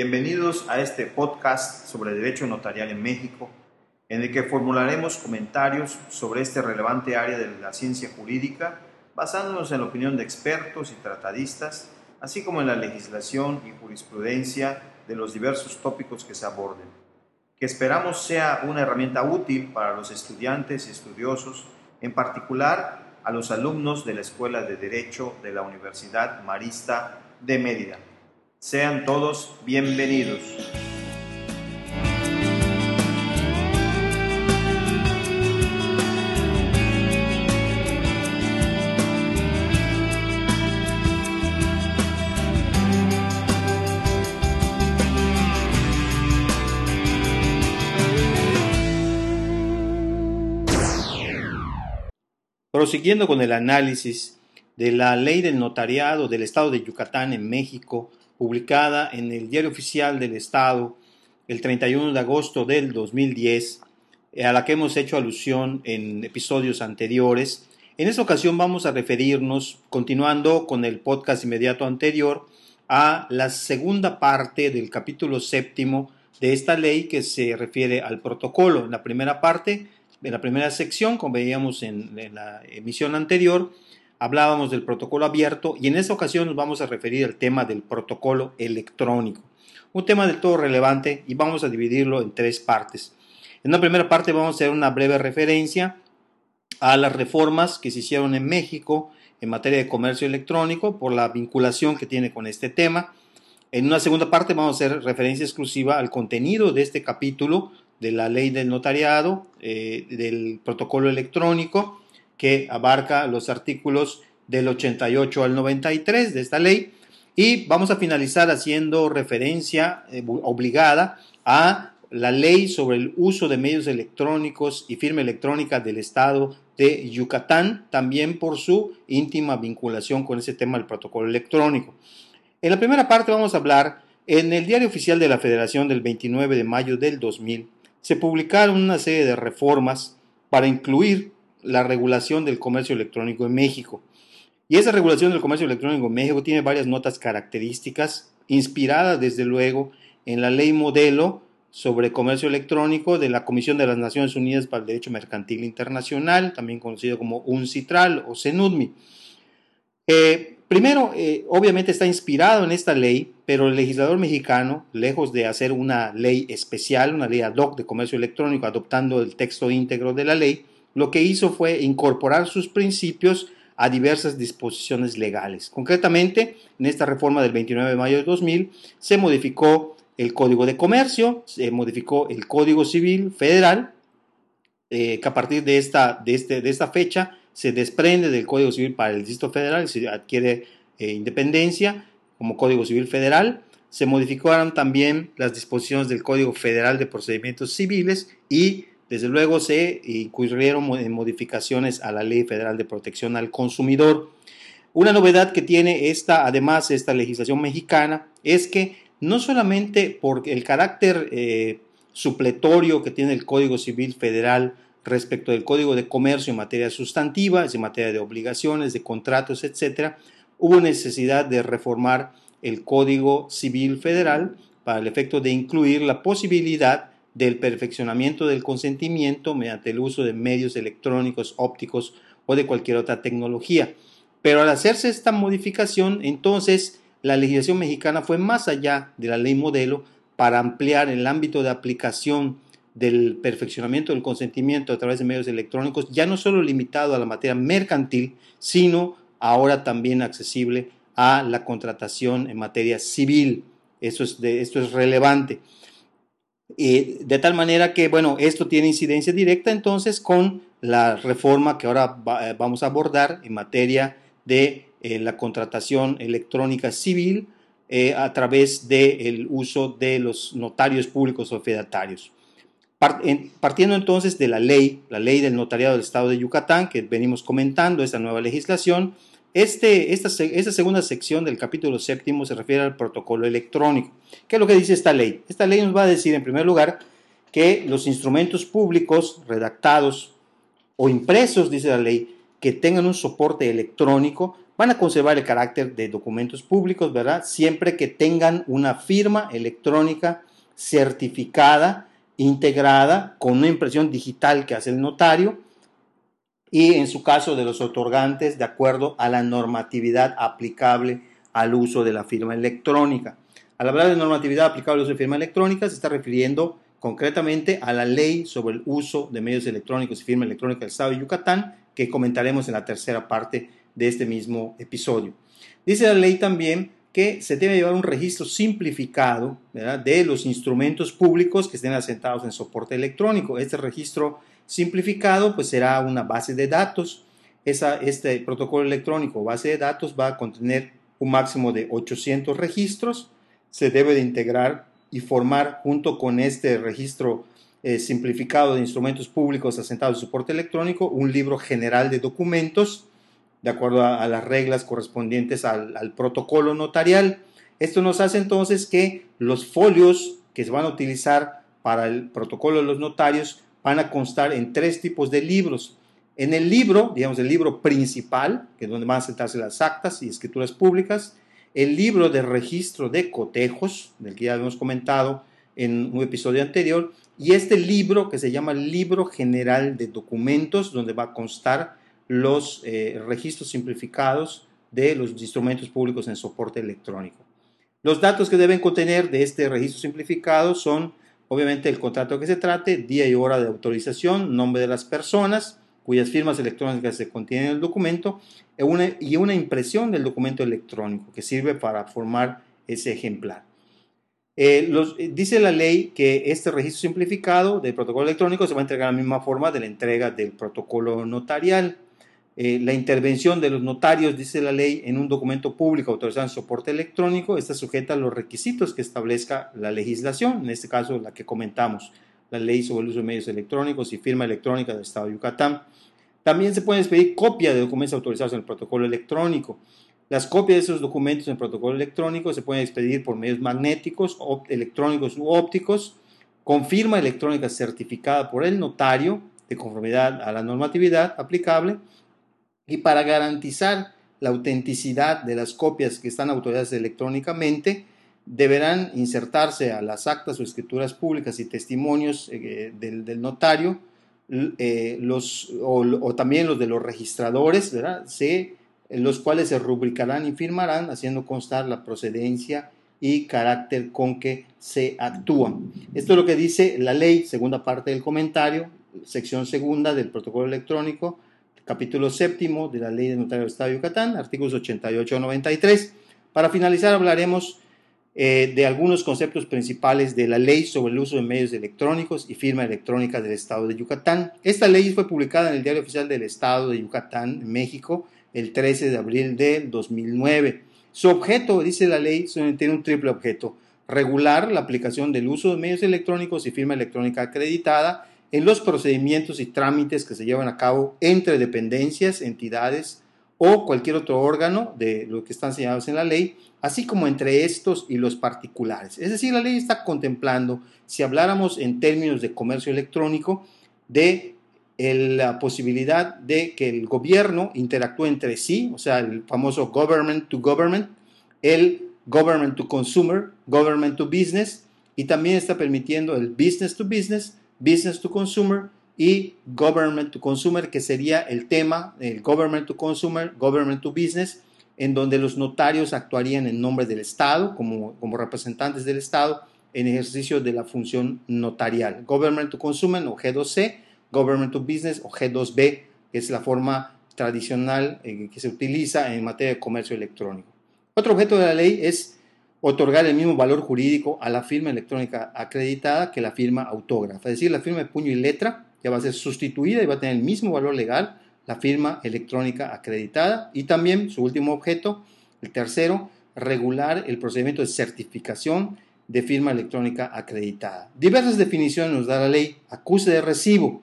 Bienvenidos a este podcast sobre derecho notarial en México, en el que formularemos comentarios sobre este relevante área de la ciencia jurídica, basándonos en la opinión de expertos y tratadistas, así como en la legislación y jurisprudencia de los diversos tópicos que se aborden, que esperamos sea una herramienta útil para los estudiantes y estudiosos, en particular a los alumnos de la Escuela de Derecho de la Universidad Marista de Mérida. Sean todos bienvenidos. Prosiguiendo con el análisis de la ley del notariado del Estado de Yucatán en México, publicada en el Diario Oficial del Estado el 31 de agosto del 2010, eh, a la que hemos hecho alusión en episodios anteriores. En esta ocasión vamos a referirnos, continuando con el podcast inmediato anterior, a la segunda parte del capítulo séptimo de esta ley que se refiere al protocolo. En la primera parte, en la primera sección, como veíamos en, en la emisión anterior, hablábamos del protocolo abierto y en esta ocasión nos vamos a referir al tema del protocolo electrónico. Un tema del todo relevante y vamos a dividirlo en tres partes. En la primera parte vamos a hacer una breve referencia a las reformas que se hicieron en México en materia de comercio electrónico por la vinculación que tiene con este tema. En una segunda parte vamos a hacer referencia exclusiva al contenido de este capítulo de la ley del notariado, eh, del protocolo electrónico que abarca los artículos del 88 al 93 de esta ley. Y vamos a finalizar haciendo referencia eh, obligada a la ley sobre el uso de medios electrónicos y firma electrónica del Estado de Yucatán, también por su íntima vinculación con ese tema del protocolo electrónico. En la primera parte vamos a hablar, en el Diario Oficial de la Federación del 29 de mayo del 2000, se publicaron una serie de reformas para incluir la regulación del comercio electrónico en México. Y esa regulación del comercio electrónico en México tiene varias notas características, inspiradas desde luego en la ley modelo sobre comercio electrónico de la Comisión de las Naciones Unidas para el Derecho Mercantil Internacional, también conocido como UNCITRAL o CENUDMI. Eh, primero, eh, obviamente está inspirado en esta ley, pero el legislador mexicano, lejos de hacer una ley especial, una ley ad hoc de comercio electrónico, adoptando el texto íntegro de la ley, lo que hizo fue incorporar sus principios a diversas disposiciones legales. Concretamente, en esta reforma del 29 de mayo de 2000 se modificó el Código de Comercio, se modificó el Código Civil Federal, eh, que a partir de esta, de, este, de esta fecha se desprende del Código Civil para el Distrito Federal, se adquiere eh, independencia como Código Civil Federal. Se modificaron también las disposiciones del Código Federal de Procedimientos Civiles y desde luego se incurrieron modificaciones a la Ley Federal de Protección al Consumidor. Una novedad que tiene esta, además, esta legislación mexicana es que no solamente por el carácter eh, supletorio que tiene el Código Civil Federal respecto del Código de Comercio en materia sustantiva, en materia de obligaciones, de contratos, etc., hubo necesidad de reformar el Código Civil Federal para el efecto de incluir la posibilidad del perfeccionamiento del consentimiento mediante el uso de medios electrónicos, ópticos o de cualquier otra tecnología. Pero al hacerse esta modificación, entonces la legislación mexicana fue más allá de la ley modelo para ampliar el ámbito de aplicación del perfeccionamiento del consentimiento a través de medios electrónicos, ya no solo limitado a la materia mercantil, sino ahora también accesible a la contratación en materia civil. Eso es, esto es relevante de tal manera que, bueno, esto tiene incidencia directa entonces con la reforma que ahora eh, vamos a abordar en materia de eh, la contratación electrónica civil eh, a través del uso de los notarios públicos o fedatarios. Partiendo entonces de la ley, la ley del notariado del Estado de Yucatán, que venimos comentando, esta nueva legislación, este, esta, segunda sección del capítulo séptimo se refiere al protocolo electrónico. ¿Qué es lo que dice esta ley? Esta ley nos va a decir, en primer lugar, que los instrumentos públicos redactados o impresos, dice la ley, que tengan un soporte electrónico, van a conservar el carácter de documentos públicos, ¿verdad? Siempre que tengan una firma electrónica certificada, integrada, con una impresión digital que hace el notario y en su caso de los otorgantes de acuerdo a la normatividad aplicable al uso de la firma electrónica. Al hablar de normatividad aplicable al uso de firma electrónica se está refiriendo concretamente a la ley sobre el uso de medios electrónicos y firma electrónica del Estado de Yucatán que comentaremos en la tercera parte de este mismo episodio. Dice la ley también que se debe llevar un registro simplificado de los instrumentos públicos que estén asentados en soporte electrónico. Este registro simplificado pues será una base de datos. Esa, este protocolo electrónico base de datos va a contener un máximo de 800 registros. Se debe de integrar y formar junto con este registro eh, simplificado de instrumentos públicos asentados en soporte electrónico un libro general de documentos de acuerdo a, las reglas correspondientes al, protocolo notarial. Esto nos hace entonces que los folios que se van a utilizar para el protocolo de los notarios van a constar en tres tipos de libros. En el libro, digamos el libro principal, que es donde van a sentarse las actas y escrituras públicas, el libro de registro de cotejos, del que ya hemos comentado en un episodio anterior, y este libro que se llama Libro General de Documentos, donde va a constar los eh, registros simplificados de los instrumentos públicos en soporte electrónico. Los datos que deben contener de este registro simplificado son obviamente el contrato que se trate, día y hora de autorización, nombre de las personas cuyas firmas electrónicas se contienen en el documento y una impresión del documento electrónico que sirve para formar ese ejemplar. Eh, dice la ley que este registro simplificado del protocolo electrónico se va a entregar a la misma forma de la entrega del protocolo notarial. Eh, la intervención de los notarios, dice la ley, en un documento público autorizado en soporte electrónico está sujeta a los requisitos que establezca la legislación, en este caso la que comentamos, la ley sobre el uso de medios electrónicos y firma electrónica del Estado de Yucatán. También se pueden expedir copia de documentos autorizados en el protocolo electrónico. Las copias de esos documentos en el protocolo electrónico se pueden expedir por medios magnéticos, electrónicos u ópticos, con firma electrónica certificada por el notario de conformidad a la normatividad aplicable y para garantizar la autenticidad de las copias que están autorizadas electrónicamente, deberán insertarse a las actas o escrituras públicas y testimonios eh, del, notario, eh, los, o, también los de los registradores, ¿verdad? los cuales se rubricarán y firmarán haciendo constar la procedencia y carácter con que se actúan. Esto es lo que dice la ley, segunda parte del comentario, sección segunda del protocolo electrónico, capítulo séptimo de la Ley de Notario del Estado de Yucatán, artículos 88 a 93. Para finalizar hablaremos eh, de algunos conceptos principales de la ley sobre el uso de medios electrónicos y firma electrónica del Estado de Yucatán. Esta ley fue publicada en el Diario Oficial del Estado de Yucatán, México, el 13 de abril de 2009. Su objeto, dice la ley, tiene un triple objeto. Regular la aplicación del uso de medios electrónicos y firma electrónica acreditada en los procedimientos y trámites que se llevan a cabo entre dependencias, entidades o cualquier otro órgano de lo que están señalados en la ley, así como entre estos y los particulares. Es decir, la ley está contemplando, si habláramos en términos de comercio electrónico, de la posibilidad de que el gobierno interactúe entre sí, o sea, el famoso government to government, el government to consumer, government to business, y también está permitiendo el business to business, business to consumer y government to consumer, que sería el tema, el government to consumer, government to business, en donde los notarios actuarían en nombre del Estado, como, como representantes del Estado, en ejercicio de la función notarial. Government to consumer o G2C, government to business o G2B, que es la forma tradicional eh, que se utiliza en materia de comercio electrónico. Otro objeto de la ley es otorgar el mismo valor jurídico a la firma electrónica acreditada que la firma autógrafa. Es decir, la firma de puño y letra ya va a ser sustituida y va a tener el mismo valor legal la firma electrónica acreditada. Y también su último objeto, el tercero, regular el procedimiento de certificación de firma electrónica acreditada. Diversas definiciones nos da la ley. Acuse de recibo.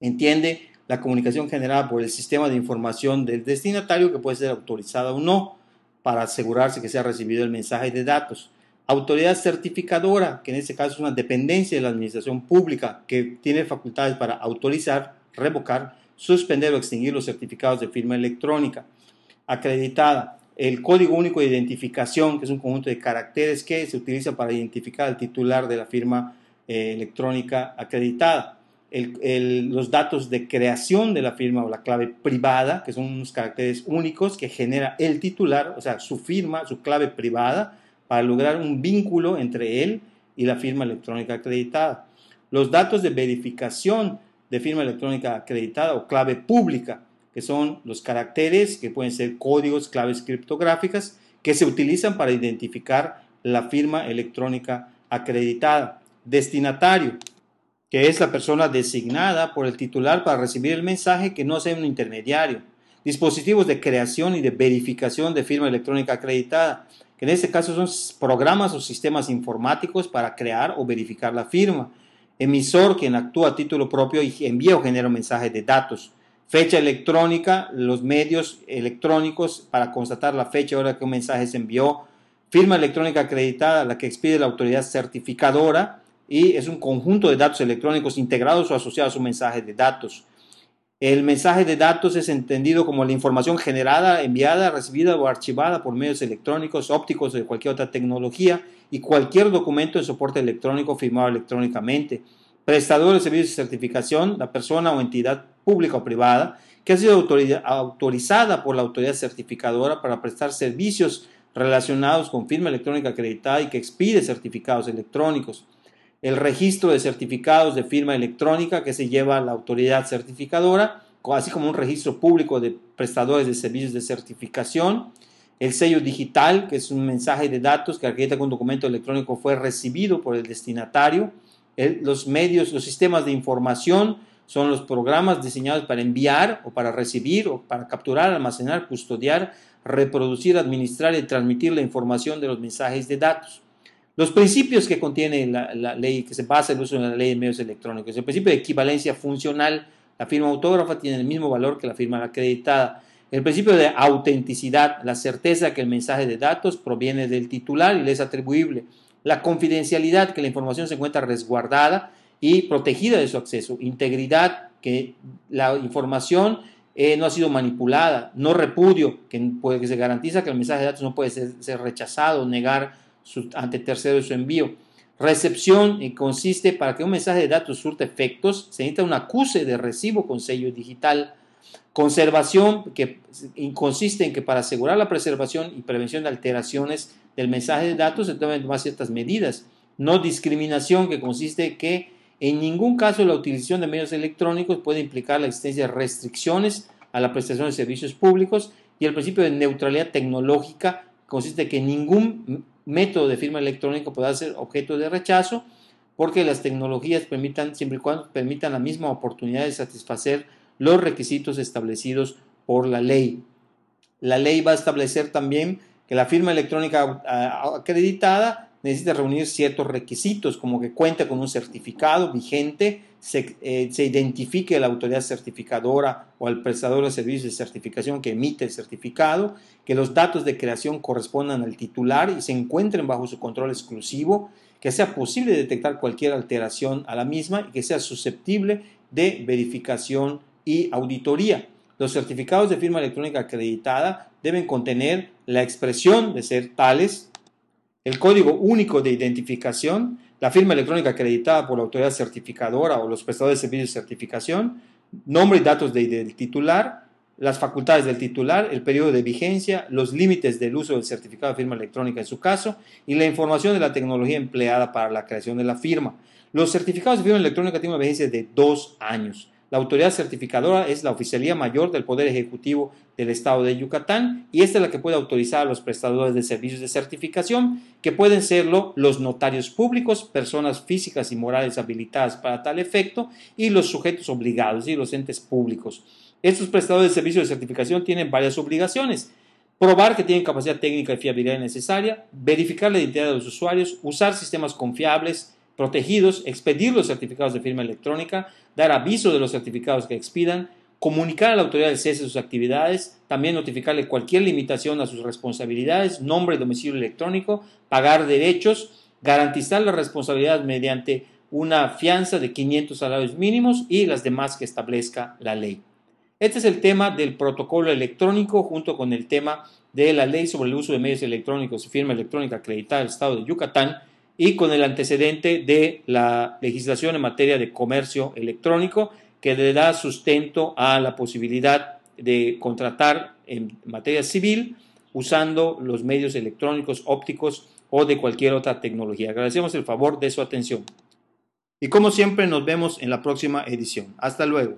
Entiende la comunicación generada por el sistema de información del destinatario que puede ser autorizada o no para asegurarse que se ha recibido el mensaje de datos. Autoridad certificadora, que en este caso es una dependencia de la administración pública que tiene facultades para autorizar, revocar, suspender o extinguir los certificados de firma electrónica. acreditada. El código único de identificación, que es un conjunto de caracteres que se utiliza para identificar al titular de la firma eh, electrónica acreditada. Los datos de creación de la firma o la clave privada, que son unos caracteres únicos que genera el titular, o sea, su firma, su clave privada, para lograr un vínculo entre él y la firma electrónica acreditada. Los datos de verificación de firma electrónica acreditada o clave pública, que son los caracteres que pueden ser códigos, claves criptográficas, que se utilizan para identificar la firma electrónica acreditada. Destinatario, que es la persona designada por el titular para recibir el mensaje que no sea un intermediario. Dispositivos de creación y de verificación de firma electrónica acreditada, que en este caso son programas o sistemas informáticos para crear o verificar la firma emisor quien actúa a título propio y envía o genera mensajes de datos. Fecha electrónica, los medios electrónicos para constatar la fecha y hora que un mensaje se envió. Firma electrónica acreditada, la que expide la autoridad certificadora y es un conjunto de datos electrónicos integrados o asociados a un mensaje de datos. El mensaje de datos es entendido como la información generada, enviada, recibida o archivada por medios electrónicos, ópticos o de cualquier otra tecnología y cualquier documento de soporte electrónico firmado electrónicamente. Prestador de servicios de certificación, la persona o entidad pública o privada que ha sido autorizada por la autoridad certificadora para prestar servicios relacionados con firma electrónica acreditada y que expide certificados electrónicos. El registro de certificados de firma electrónica que se lleva a la autoridad certificadora, así como un registro público de prestadores de servicios de certificación el sello digital, que es un mensaje de datos que acredita que un documento electrónico fue recibido por el destinatario. los medios, los sistemas de información son los programas diseñados para enviar o para recibir o para capturar, almacenar, custodiar, reproducir, administrar y transmitir la información de los mensajes de datos. Los principios que contiene la, ley, que se basa el uso de la ley de medios electrónicos. El principio de equivalencia funcional, la firma autógrafa tiene el mismo valor que la firma acreditada. El principio de autenticidad, la certeza que el mensaje de datos proviene del titular y le es atribuible. La confidencialidad, que la información se encuentra resguardada y protegida de su acceso. Integridad, que la información eh, no ha sido manipulada. No repudio, que, se garantiza que el mensaje de datos no puede ser, rechazado, negar ante terceros su envío. Recepción y consiste para que un mensaje de datos surte efectos, se necesita un acuse de recibo con sello digital. Conservación, que consiste en que para asegurar la preservación y prevención de alteraciones del mensaje de datos se deben tomar ciertas medidas. No discriminación, que consiste en que en ningún caso la utilización de medios electrónicos puede implicar la existencia de restricciones a la prestación de servicios públicos. Y el principio de neutralidad tecnológica consiste en que ningún método de firma electrónico pueda ser objeto de rechazo porque las tecnologías permitan, siempre y cuando permitan la misma oportunidad de satisfacer los requisitos establecidos por la ley. La ley va a establecer también que la firma electrónica acreditada necesita reunir ciertos requisitos, como que cuente con un certificado vigente, se, eh, se, identifique la autoridad certificadora o al prestador de servicios de certificación que emite el certificado, que los datos de creación correspondan al titular y se encuentren bajo su control exclusivo, que sea posible detectar cualquier alteración a la misma y que sea susceptible de verificación y auditoría. Los certificados de firma electrónica acreditada deben contener la expresión de ser tales, el código único de identificación, la firma electrónica acreditada por la autoridad certificadora o los prestadores de servicios de certificación, nombre y datos del titular, las facultades del titular, el periodo de vigencia, los límites del uso del certificado de firma electrónica en su caso y la información de la tecnología empleada para la creación de la firma. Los certificados de firma electrónica tienen una vigencia de dos años. La autoridad certificadora es la Oficialía Mayor del Poder Ejecutivo del Estado de Yucatán y esta es la que puede autorizar a los prestadores de servicios de certificación, que pueden serlo los notarios públicos, personas físicas y morales habilitadas para tal efecto, y los sujetos obligados y los entes públicos. Estos prestadores de servicios de certificación tienen varias obligaciones. Probar que tienen capacidad técnica y fiabilidad necesaria, verificar la identidad de los usuarios, usar sistemas confiables, protegidos, expedir los certificados de firma electrónica, dar aviso de los certificados que expidan, comunicar a la autoridad del cese sus actividades, también notificarle cualquier limitación a sus responsabilidades, nombre y domicilio electrónico, pagar derechos, garantizar la responsabilidad mediante una fianza de 500 salarios mínimos y las demás que establezca la ley. Este es el tema del protocolo electrónico junto con el tema de la ley sobre el uso de medios electrónicos y firma electrónica acreditada del Estado de Yucatán y con el antecedente de la legislación en materia de comercio electrónico que le da sustento a la posibilidad de contratar en materia civil usando los medios electrónicos, ópticos o de cualquier otra tecnología. Agradecemos el favor de su atención. Y como siempre nos vemos en la próxima edición. Hasta luego.